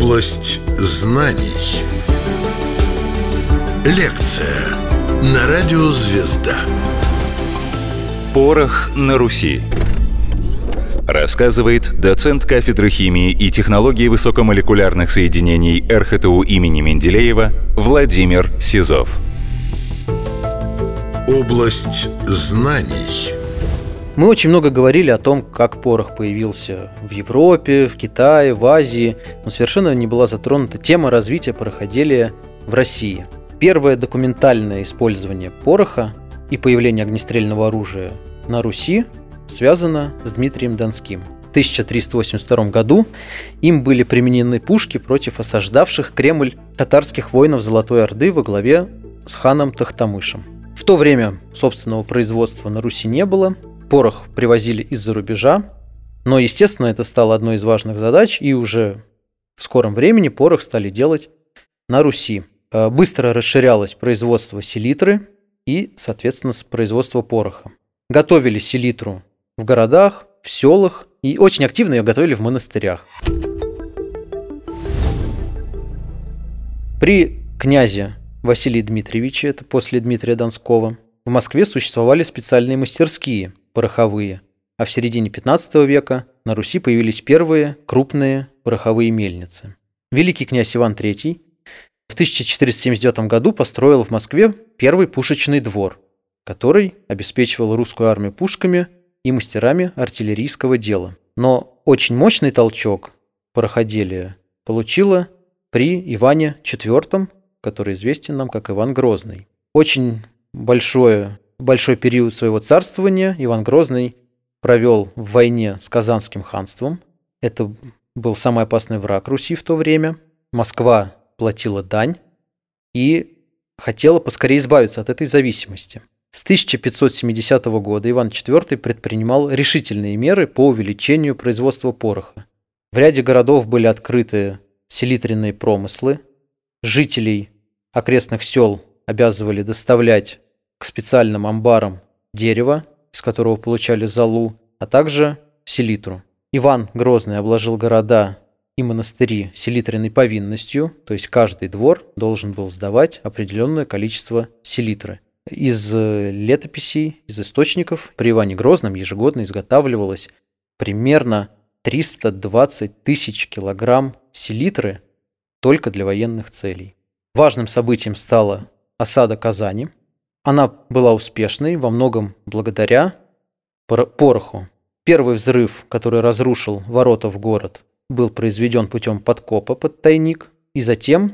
Область знаний. Лекция на радио «Звезда». Порох на Руси. Рассказывает доцент кафедры химии и технологии высокомолекулярных соединений РХТУ имени Менделеева Владимир Сизов. Область знаний. Мы очень много говорили о том, как порох появился в Европе, в Китае, в Азии, но совершенно не была затронута тема развития пороходелия в России. Первое документальное использование пороха и появление огнестрельного оружия на Руси связано с Дмитрием Донским. В 1382 году им были применены пушки против осаждавших Кремль татарских воинов Золотой Орды во главе с ханом Тахтамышем. В то время собственного производства на Руси не было, порох привозили из-за рубежа, но, естественно, это стало одной из важных задач, и уже в скором времени порох стали делать на Руси. Э, быстро расширялось производство селитры и, соответственно, производство пороха. Готовили селитру в городах, в селах и очень активно ее готовили в монастырях. При князе Василии Дмитриевиче, это после Дмитрия Донского, в Москве существовали специальные мастерские, пороховые, а в середине 15 века на Руси появились первые крупные пороховые мельницы. Великий князь Иван III в 1479 году построил в Москве первый пушечный двор, который обеспечивал русскую армию пушками и мастерами артиллерийского дела. Но очень мощный толчок пороходелия получила при Иване IV, который известен нам как Иван Грозный. Очень большое большой период своего царствования Иван Грозный провел в войне с Казанским ханством. Это был самый опасный враг Руси в то время. Москва платила дань и хотела поскорее избавиться от этой зависимости. С 1570 года Иван IV предпринимал решительные меры по увеличению производства пороха. В ряде городов были открыты селитренные промыслы, жителей окрестных сел обязывали доставлять к специальным амбарам дерево, из которого получали золу, а также селитру. Иван Грозный обложил города и монастыри селитренной повинностью, то есть каждый двор должен был сдавать определенное количество селитры. Из э, летописей, из источников при Иване Грозном ежегодно изготавливалось примерно 320 тысяч килограмм селитры только для военных целей. Важным событием стала осада Казани – она была успешной во многом благодаря пороху. Первый взрыв, который разрушил ворота в город, был произведен путем подкопа под тайник, и затем,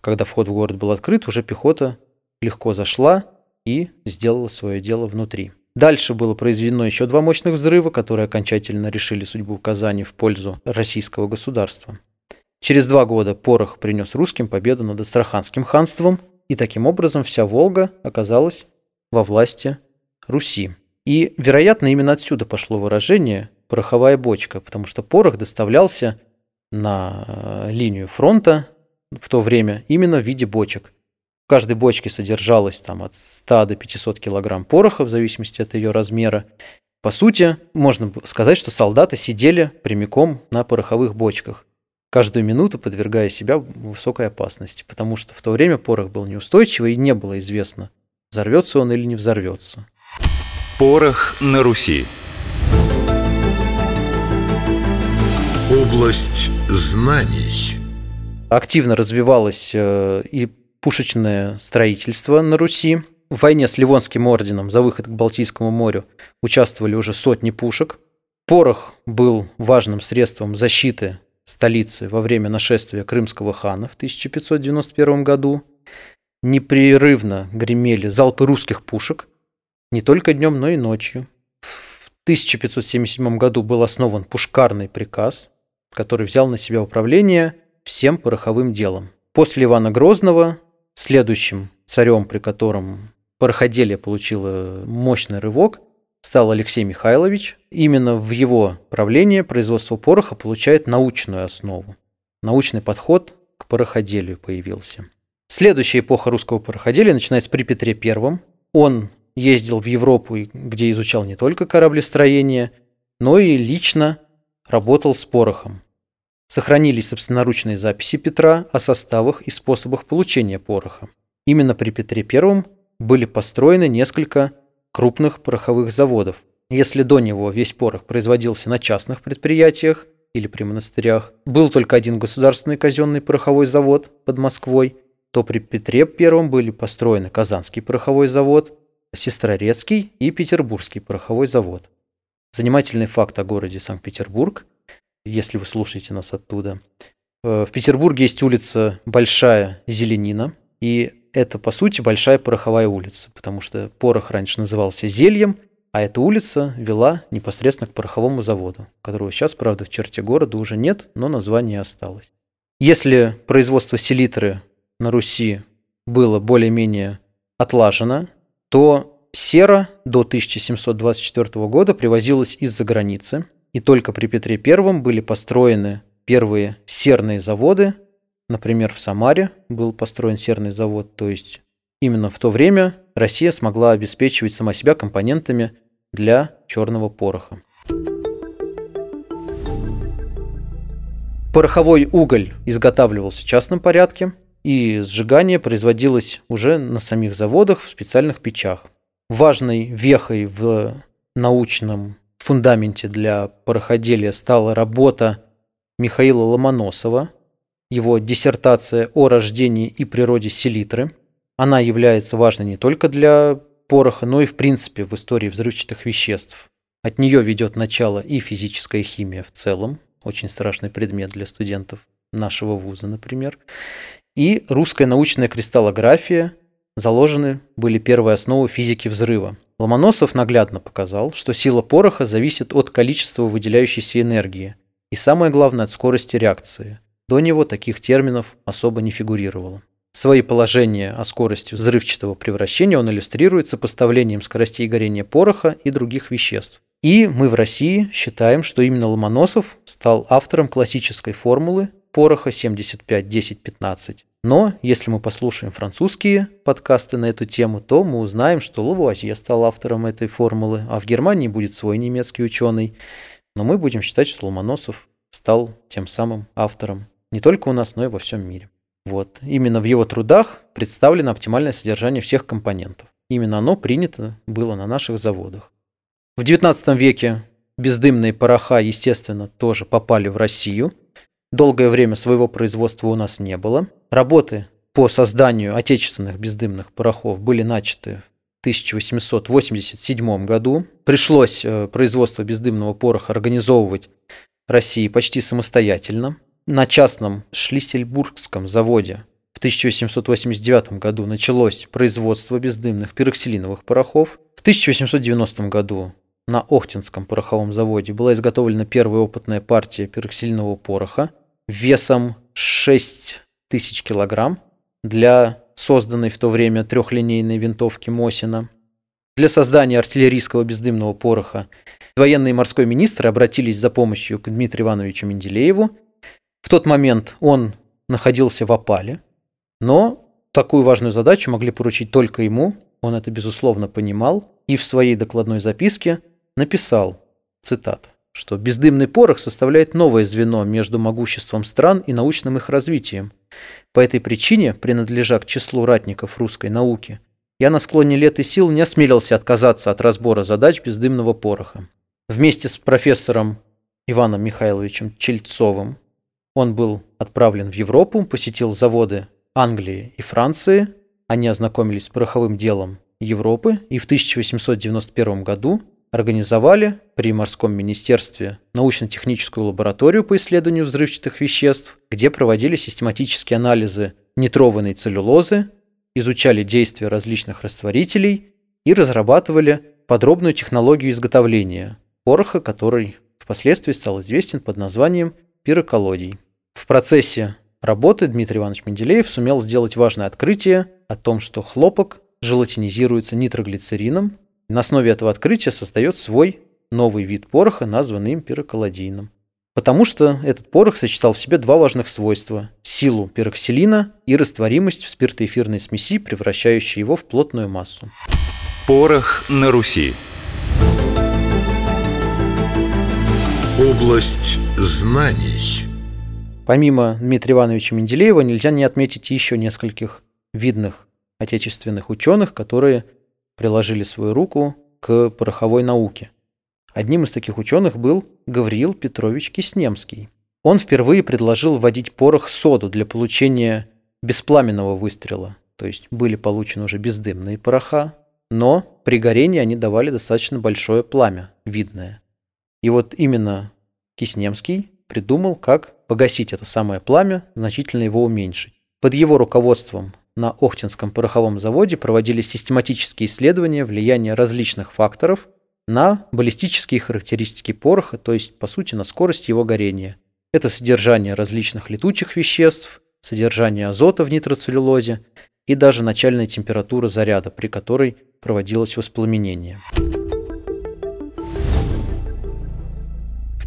когда вход в город был открыт, уже пехота легко зашла и сделала свое дело внутри. Дальше было произведено еще два мощных взрыва, которые окончательно решили судьбу Казани в пользу российского государства. Через два года порох принес русским победу над Астраханским ханством – и таким образом вся Волга оказалась во власти Руси. И, вероятно, именно отсюда пошло выражение «пороховая бочка», потому что порох доставлялся на э, линию фронта в то время именно в виде бочек. В каждой бочке содержалось там, от 100 до 500 килограмм пороха, в зависимости от ее размера. По сути, можно сказать, что солдаты сидели прямиком на пороховых бочках каждую минуту подвергая себя высокой опасности, потому что в то время порох был неустойчивый и не было известно, взорвется он или не взорвется. Порох на Руси. Область знаний. Активно развивалось э, и пушечное строительство на Руси. В войне с Ливонским орденом за выход к Балтийскому морю участвовали уже сотни пушек. Порох был важным средством защиты столицы во время нашествия крымского хана в 1591 году непрерывно гремели залпы русских пушек, не только днем, но и ночью. В 1577 году был основан пушкарный приказ, который взял на себя управление всем пороховым делом. После Ивана Грозного, следующим царем, при котором пороходелие получило мощный рывок, стал Алексей Михайлович. Именно в его правлении производство пороха получает научную основу. Научный подход к пороходелию появился. Следующая эпоха русского пороходелия начинается при Петре I. Он ездил в Европу, где изучал не только кораблестроение, но и лично работал с порохом. Сохранились собственноручные записи Петра о составах и способах получения пороха. Именно при Петре I были построены несколько крупных пороховых заводов. Если до него весь порох производился на частных предприятиях или при монастырях, был только один государственный казенный пороховой завод под Москвой, то при Петре I были построены Казанский пороховой завод, Сестрорецкий и Петербургский пороховой завод. Занимательный факт о городе Санкт-Петербург если вы слушаете нас оттуда. Э, в Петербурге есть улица Большая Зеленина, и это, по сути, Большая Пороховая улица, потому что порох раньше назывался зельем, а эта улица вела непосредственно к пороховому заводу, которого сейчас, правда, в черте города уже нет, но название осталось. Если производство селитры на Руси было более-менее отлажено, то сера до 1724 года привозилась из-за границы – и только при Петре I были построены первые серные заводы. Например, в Самаре был построен серный завод, то есть именно в то время Россия смогла обеспечивать сама себя компонентами для черного пороха. Пороховой уголь изготавливался в частном порядке, и сжигание производилось уже на самих заводах в специальных печах. Важной вехой в научном фундаменте для пароходелия стала работа Михаила Ломоносова, его диссертация о рождении и природе селитры. Она является важной не только для пороха, но и в принципе в истории взрывчатых веществ. От нее ведет начало и физическая химия в целом, очень страшный предмет для студентов нашего вуза, например, и русская научная кристаллография, заложены были первые основы физики взрыва – Ломоносов наглядно показал, что сила пороха зависит от количества выделяющейся энергии и, самое главное, от скорости реакции. До него таких терминов особо не фигурировало. Свои положения о скорости взрывчатого превращения он иллюстрирует сопоставлением скоростей горения пороха и других веществ. И мы в России считаем, что именно Ломоносов стал автором классической формулы пороха 75-10-15, но если мы послушаем французские подкасты на эту тему, то мы узнаем, что Лавуазье стал автором этой формулы, а в Германии будет свой немецкий ученый. Но мы будем считать, что Ломоносов стал тем самым автором не только у нас, но и во всем мире. Вот. Именно в его трудах представлено оптимальное содержание всех компонентов. Именно оно принято было на наших заводах. В XIX веке бездымные пороха, естественно, тоже попали в Россию. Долгое время своего производства у нас не было – Работы по созданию отечественных бездымных порохов были начаты в 1887 году. Пришлось э, производство бездымного пороха организовывать России почти самостоятельно. На частном Шлиссельбургском заводе в 1889 году началось производство бездымных пироксилиновых порохов. В 1890 году на Охтинском пороховом заводе была изготовлена первая опытная партия пироксилинового пороха весом 6 тысяч килограмм для созданной в то время трехлинейной винтовки Мосина. Для создания артиллерийского бездымного пороха военный и морской министры обратились за помощью к Дмитрию Ивановичу Менделееву. Тот момент он находился в опале, но такую важную задачу могли поручить только ему, он это безусловно понимал, и в своей докладной записке написал, цитат, что бездымный порох составляет новое звено между могуществом стран и научным их развитием – по этой причине, принадлежа к числу ратников русской науки, я на склоне лет и сил не осмелился отказаться от разбора задач бездымного пороха. Вместе с профессором Иваном Михайловичем Чельцовым он был отправлен в Европу, посетил заводы Англии и Франции, они ознакомились с пороховым делом Европы и в 1891 году организовали при морском министерстве научно-техническую лабораторию по исследованию взрывчатых веществ, где проводили систематические анализы нитрованной целлюлозы, изучали действия различных растворителей и разрабатывали подробную технологию изготовления пороха, который впоследствии стал известен под названием пироколодий. В процессе работы Дмитрий Иванович Менделеев сумел сделать важное открытие о том, что хлопок желатинизируется нитроглицерином, на основе этого открытия создает свой новый вид пороха, названный им пироколодийным. Потому что этот порох сочетал в себе два важных свойства – силу пироксилина и растворимость в спиртоэфирной смеси, превращающей его в плотную массу. Порох на Руси. Область знаний. Помимо Дмитрия Ивановича Менделеева нельзя не отметить еще нескольких видных отечественных ученых, которые приложили свою руку к пороховой науке. Одним из таких ученых был Гавриил Петрович Киснемский. Он впервые предложил вводить порох соду для получения беспламенного выстрела. То есть были получены уже бездымные пороха, но при горении они давали достаточно большое пламя, видное. И вот именно Киснемский придумал, как погасить это самое пламя, значительно его уменьшить. Под его руководством на Охтинском пороховом заводе проводились систематические исследования влияния различных факторов на баллистические характеристики пороха, то есть, по сути, на скорость его горения. Это содержание различных летучих веществ, содержание азота в нитроцеллюлозе и даже начальная температура заряда, при которой проводилось воспламенение.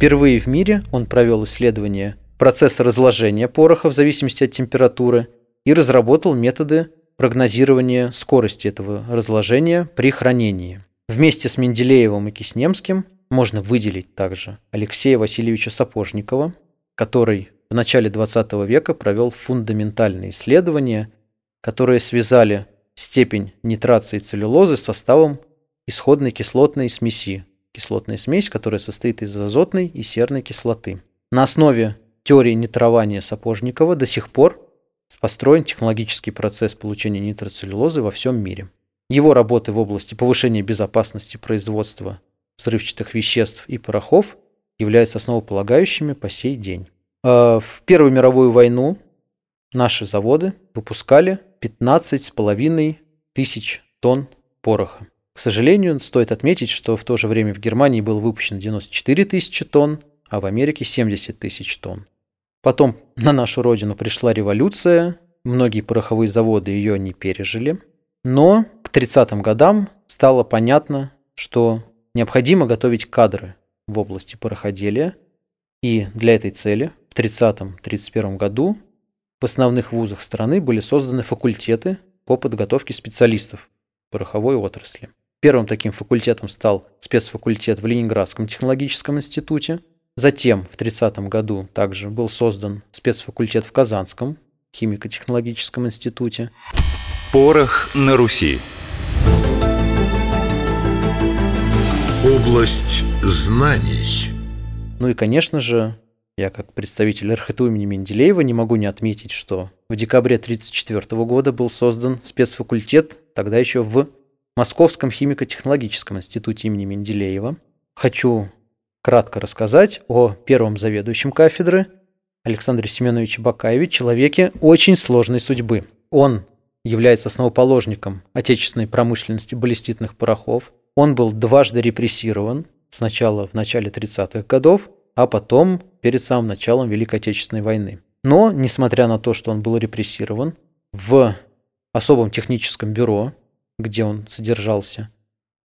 Впервые в мире он провел исследование процесса разложения пороха в зависимости от температуры и разработал методы прогнозирования скорости этого разложения при хранении. Вместе с Менделеевым и Киснемским можно выделить также Алексея Васильевича Сапожникова, который в начале XX века провел фундаментальные исследования, которые связали степень нитрации целлюлозы с составом исходной кислотной смеси кислотная смесь, которая состоит из азотной и серной кислоты. На основе теории нитрования Сапожникова до сих пор построен технологический процесс получения нитроцеллюлозы во всем мире. Его работы в области повышения безопасности производства взрывчатых веществ и порохов являются основополагающими по сей день. А в Первую мировую войну наши заводы выпускали 15,5 тысяч тонн пороха. К сожалению, стоит отметить, что в то же время в Германии было выпущено 94 тысячи тонн, а в Америке 70 тысяч тонн. Потом на нашу родину пришла революция, многие пороховые заводы ее не пережили, но к 30-м годам стало понятно, что необходимо готовить кадры в области пороходелия, и для этой цели в 30-31 году в основных вузах страны были созданы факультеты по подготовке специалистов пороховой отрасли. Первым таким факультетом стал спецфакультет в Ленинградском технологическом институте. Затем в 30 году также был создан спецфакультет в Казанском химико-технологическом институте. Порох на Руси. Область знаний. Ну и, конечно же, я как представитель РХТУ имени Менделеева не могу не отметить, что в декабре 1934 года был создан спецфакультет, тогда еще в Московском химико-технологическом институте имени Менделеева. Хочу кратко рассказать о первом заведующем кафедры Александре Семеновиче Бакаеве, человеке очень сложной судьбы. Он является основоположником отечественной промышленности баллиститных порохов. Он был дважды репрессирован, сначала в начале 30-х годов, а потом перед самым началом Великой Отечественной войны. Но, несмотря на то, что он был репрессирован, в особом техническом бюро где он содержался,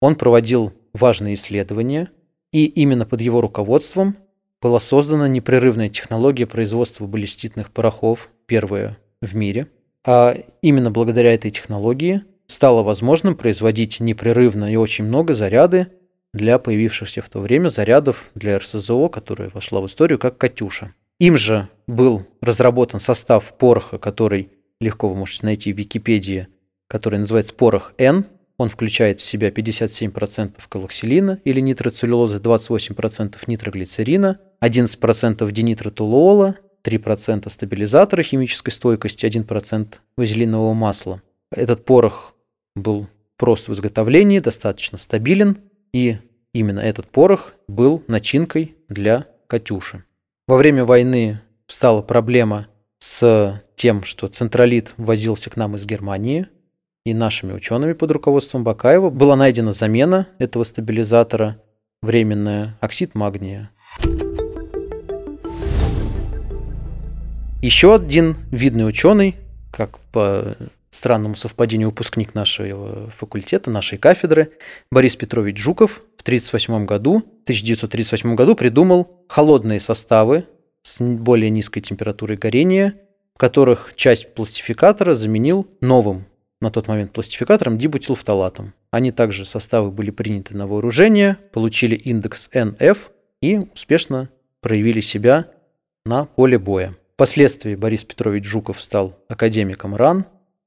он проводил важные исследования, и именно под его руководством была создана непрерывная технология производства баллиститных порохов, первая в мире. А именно благодаря этой технологии стало возможным производить непрерывно и очень много заряды для появившихся в то время зарядов для РСЗО, которая вошла в историю как «Катюша». Им же был разработан состав пороха, который легко вы можете найти в Википедии, который называется порох N. Он включает в себя 57% колоксилина или нитроцеллюлозы, 28% нитроглицерина, 11% денитротолуола, 3% стабилизатора химической стойкости, 1% вазелинового масла. Этот порох был прост в изготовлении, достаточно стабилен, и именно этот порох был начинкой для «Катюши». Во время войны стала проблема с тем, что централит возился к нам из Германии, и нашими учеными под руководством Бакаева была найдена замена этого стабилизатора, временная оксид магния. Еще один видный ученый, как по странному совпадению выпускник нашего факультета, нашей кафедры, Борис Петрович Жуков в 1938 году, 1938 году придумал холодные составы с более низкой температурой горения, в которых часть пластификатора заменил новым на тот момент пластификатором дибутилфталатом. Они также составы были приняты на вооружение, получили индекс NF и успешно проявили себя на поле боя. Впоследствии Борис Петрович Жуков стал академиком РАН,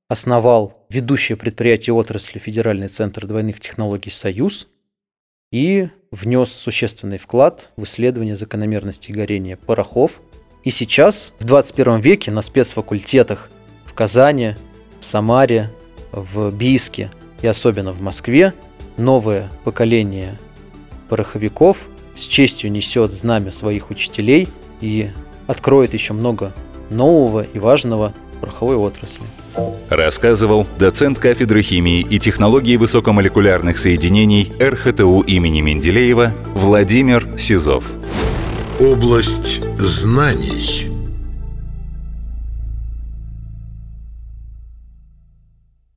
основал ведущее предприятие отрасли Федеральный центр двойных технологий «Союз» и внес существенный вклад в исследование закономерности горения порохов. И сейчас, в 21 веке, на спецфакультетах в Казани, в Самаре, в Бийске и особенно в Москве новое поколение пороховиков с честью несет знамя своих учителей и откроет еще много нового и важного в пороховой отрасли. Рассказывал доцент кафедры химии и технологии высокомолекулярных соединений РХТУ имени Менделеева Владимир Сизов. Область знаний –